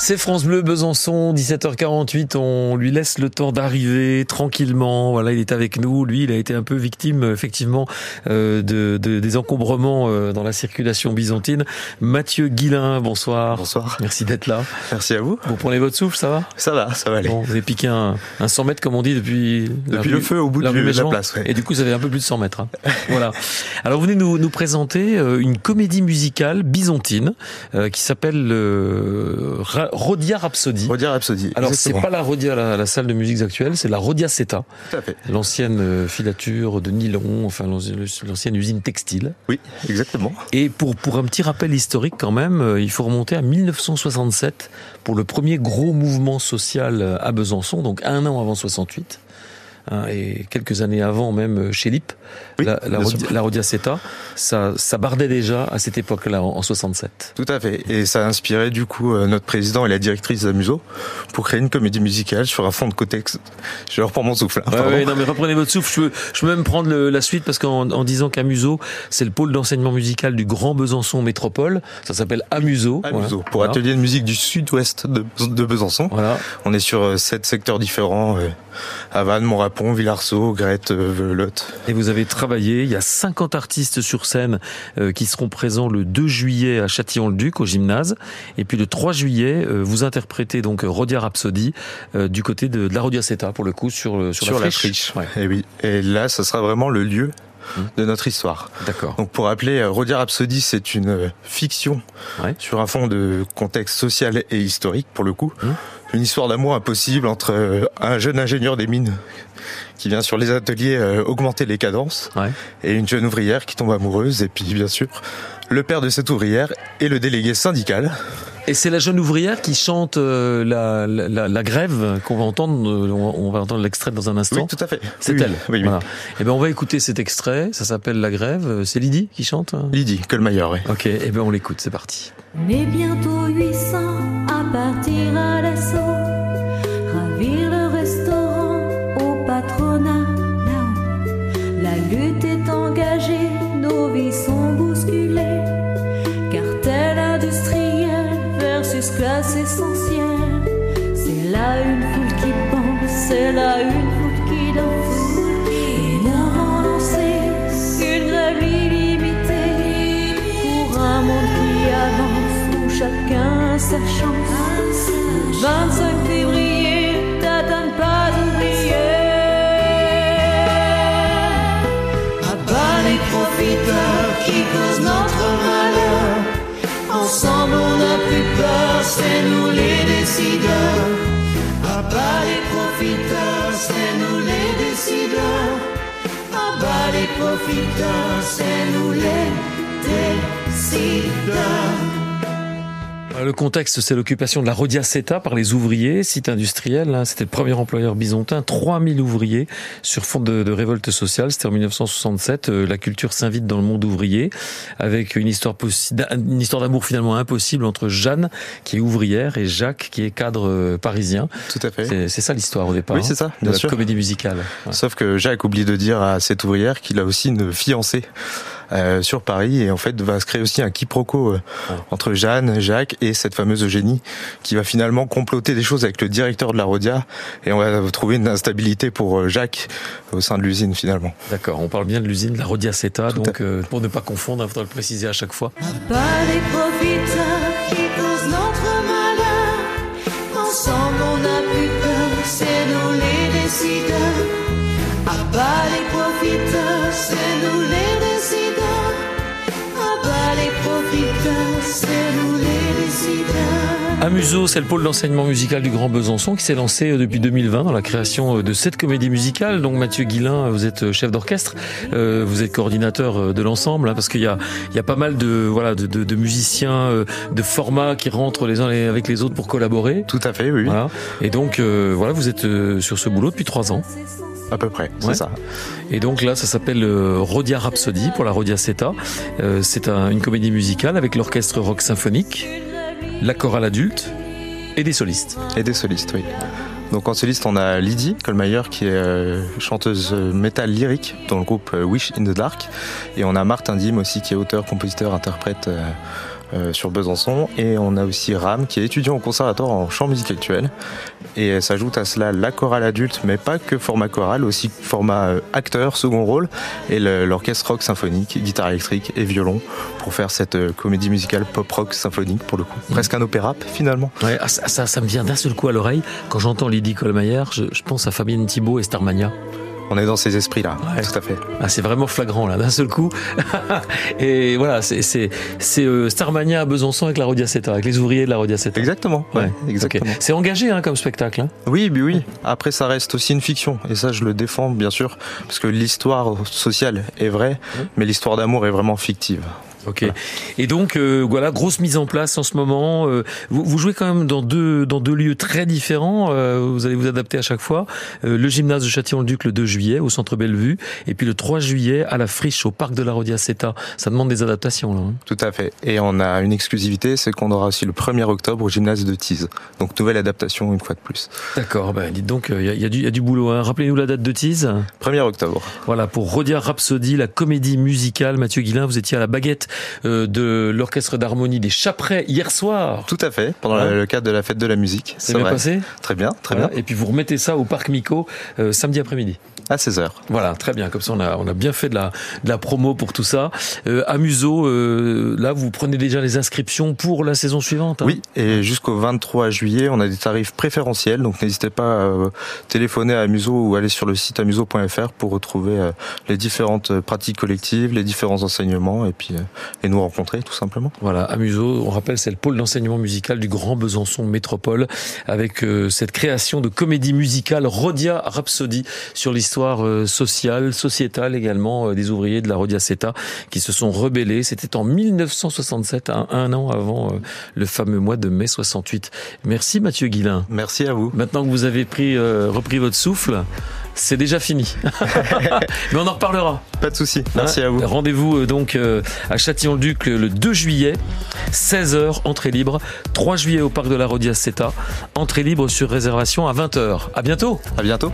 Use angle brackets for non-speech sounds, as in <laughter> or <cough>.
C'est France Bleu Besançon, 17h48. On lui laisse le temps d'arriver tranquillement. Voilà, il est avec nous. Lui, il a été un peu victime, effectivement, euh, de, de, des encombrements euh, dans la circulation byzantine. Mathieu Guilin, bonsoir. Bonsoir. Merci d'être là. Merci à vous. Vous prenez votre souffle, ça va? Ça va, ça va aller. Bon, vous avez piqué un, un 100 mètres, comme on dit, depuis depuis le feu au bout de la place. Ouais. Et du coup, vous avez un peu plus de 100 mètres. Hein. <laughs> voilà. Alors, vous venez nous, nous présenter euh, une comédie musicale byzantine euh, qui s'appelle euh, Rodia Rhapsody. Rodia Rhapsody. Alors c'est pas la Rodia, la, la, salle de musique actuelle, c'est la Rodia Seta. Tout à fait. L'ancienne euh, filature de nylon, enfin l'ancienne usine textile. Oui, exactement. Et pour pour un petit rappel historique quand même, euh, il faut remonter à 1967 pour le premier gros mouvement social à Besançon, donc un an avant 68. Hein, et quelques années avant même euh, chez Lip, oui, la, la, la Rodiaceta, ça, ça bardait déjà à cette époque-là, en, en, 67. Tout à fait. Et ça a inspiré du coup euh, notre président et la directrice d'Amuso pour créer une comédie musicale sur un fond de contexte. Je reprends mon souffle. Hein, ouais, ouais, non mais reprenez votre souffle. Je peux, je peux même prendre le, la suite parce qu'en en disant qu'Amuso, c'est le pôle d'enseignement musical du Grand Besançon Métropole. Ça s'appelle Amuso. Amuso. Voilà. Pour atelier de musique du sud-ouest de, de, Besançon. Voilà. On est sur euh, sept secteurs différents. Euh, Havane, Villarceau, Grette, Velotte. Et vous avez travaillé, il y a 50 artistes sur scène euh, qui seront présents le 2 juillet à Châtillon-le-Duc au gymnase. Et puis le 3 juillet, euh, vous interprétez donc Rodia Rhapsody euh, du côté de, de la Rodia Seta pour le coup sur, sur, sur la friche. La friche. Ouais. Et oui. Et là, ça sera vraiment le lieu de notre histoire. D'accord. Donc pour rappeler, Rodia Rhapsody, c'est une fiction ouais. sur un fond de contexte social et historique pour le coup. Mmh. Une histoire d'amour impossible entre un jeune ingénieur des mines qui vient sur les ateliers euh, augmenter les cadences ouais. et une jeune ouvrière qui tombe amoureuse et puis bien sûr le père de cette ouvrière et le délégué syndical. Et c'est la jeune ouvrière qui chante euh, la, la, la, grève qu'on va entendre. Euh, on va entendre l'extrait dans un instant. Oui, tout à fait. C'est oui, elle. Oui, oui. Voilà. Et ben on va écouter cet extrait. Ça s'appelle La grève. C'est Lydie qui chante. hein? Lydie Colmayer, oui. Ok. Et ben on l'écoute. C'est parti. Mais bientôt 800 à partir à l'assaut, La lutte est engagée, nos vies sont bousculées. Cartel industriel versus classe essentielle. C'est là une foule qui pense, c'est là une foule qui danse. Et nous avons lancé une grève illimitée pour un monde qui avance où chacun sa chance. 25 c'est nous les décideurs. À les profiteurs, c'est nous les décideurs. À les profiteurs, c'est nous les décideurs. Le contexte, c'est l'occupation de la Rodia Seta par les ouvriers, site industriel. Hein, c'était le premier employeur byzantin, 3000 ouvriers sur fond de, de révolte sociale. C'était en 1967. Euh, la culture s'invite dans le monde ouvrier avec une histoire une histoire d'amour finalement impossible entre Jeanne, qui est ouvrière, et Jacques, qui est cadre euh, parisien. Tout à fait. C'est ça l'histoire au départ. Oui, c'est ça. de bien la sûr. comédie musicale. Ouais. Sauf que Jacques oublie de dire à cette ouvrière qu'il a aussi une fiancée. Euh, sur Paris et en fait va se créer aussi un quiproquo euh, ouais. entre Jeanne, Jacques et cette fameuse Eugénie qui va finalement comploter des choses avec le directeur de la Rodia et on va trouver une instabilité pour euh, Jacques au sein de l'usine finalement. D'accord, on parle bien de l'usine de la Rodia Seta donc euh, pour ne pas confondre, il faudra le préciser à chaque fois. Pas les profiteurs qui causent notre malheur. Ensemble on n'a plus peur, c'est nous les décideurs. À bas les profiteurs, c'est nous les décideurs. Amuso, c'est le pôle d'enseignement musical du Grand Besançon qui s'est lancé depuis 2020 dans la création de cette comédie musicale. Donc Mathieu Guilin, vous êtes chef d'orchestre, euh, vous êtes coordinateur de l'ensemble, hein, parce qu'il y a, il y a pas mal de voilà de, de, de musiciens, euh, de formats qui rentrent les uns avec les autres pour collaborer. Tout à fait, oui. Voilà. Et donc euh, voilà, vous êtes sur ce boulot depuis trois ans. À peu près, c'est ouais. ça. Et donc là, ça s'appelle euh, Rodia Rhapsody pour la Rodia Seta. Euh, c'est un, une comédie musicale avec l'orchestre rock symphonique, la chorale adulte et des solistes. Et des solistes, oui. Donc en soliste, on a Lydie Colmayer qui est euh, chanteuse métal lyrique dans le groupe Wish in the Dark. Et on a Martin Dim aussi qui est auteur, compositeur, interprète euh, sur Besançon. Et on a aussi Ram qui est étudiant au conservatoire en chant musique actuel. Et s'ajoute à cela la chorale adulte, mais pas que format chorale, aussi format euh, acteur, second rôle, et l'orchestre rock symphonique, guitare électrique et violon, pour faire cette euh, comédie musicale pop-rock symphonique pour le coup. Mm. Presque un opéra finalement. Ouais, ah, ça, ça, me vient d'un seul coup à l'oreille. Quand j'entends Lydie Colmayer, je, je pense à Fabienne Thibault et Starmania. On est dans ces esprits-là, tout à fait. Ah, c'est vraiment flagrant là, d'un seul coup. <laughs> et voilà, c'est euh, Starmania à Besançon avec la Rodiaceta, avec les ouvriers de la Rodiaceta. Exactement. Ouais, exactement. C'est engagé hein, comme spectacle. Hein. Oui, oui, oui. Après, ça reste aussi une fiction, et ça, je le défends bien sûr, parce que l'histoire sociale est vraie, mais l'histoire d'amour est vraiment fictive. Ok. Et donc euh, voilà, grosse mise en place en ce moment. Euh, vous, vous, jouez quand même dans deux dans deux lieux très différents. Euh, vous allez vous adapter à chaque fois. le gymnase de Châtillon-le-Duc le 2 juillet au centre Bellevue, et puis le 3 juillet à la Friche au parc de la Rodiaceta. Ça demande des adaptations là. Hein. Tout à fait. Et on a une exclusivité, c'est qu'on aura aussi le 1er octobre au gymnase de Tise. Donc nouvelle adaptation une fois de plus. D'accord. Ben dites donc, il y a, y, a y a, du boulot. Hein. Rappelez-nous la date de Tise. 1er octobre. Voilà pour Rodia Rhapsody, la comédie musicale. Mathieu Guillain, vous étiez à la baguette euh, de l'orchestre d'harmonie des Chaprets hier soir. Tout à fait, pendant le cadre de la fête de la musique. C'est bien passé Très bien, très bien. Et puis vous remettez ça au Parc Mico euh, samedi après-midi. À 16h. Voilà, très bien. Comme ça, on a, on a bien fait de la, de la promo pour tout ça. Euh, à Museau, euh, là, vous prenez déjà les inscriptions pour la saison suivante. Hein? Oui, et jusqu'au 23 juillet, on a des tarifs préférentiels. Donc, n'hésitez pas à téléphoner à Museau ou aller sur le site amuseau.fr pour retrouver les différentes pratiques collectives, les différents enseignements et puis et nous rencontrer tout simplement. Voilà, à Museau, on rappelle, c'est le pôle d'enseignement musical du Grand Besançon Métropole avec cette création de comédie musicale Rodia Rhapsody sur l'histoire euh, sociale, sociétale également euh, des ouvriers de la Rodiaceta qui se sont rebellés. C'était en 1967, un, an avant euh, le fameux mois de mai 68. Merci Mathieu Guillain. Merci à vous. Maintenant que vous avez pris, repris votre souffle, c'est déjà fini. <laughs> <laughs> Mais on en reparlera. Pas de souci. Merci à vous. Rendez-vous donc à Châtillon-le-Duc le 2 juillet, 16h, entrée libre. 3 juillet au parc de la Rodiaceta, entrée libre sur réservation à 20h. À bientôt. À bientôt.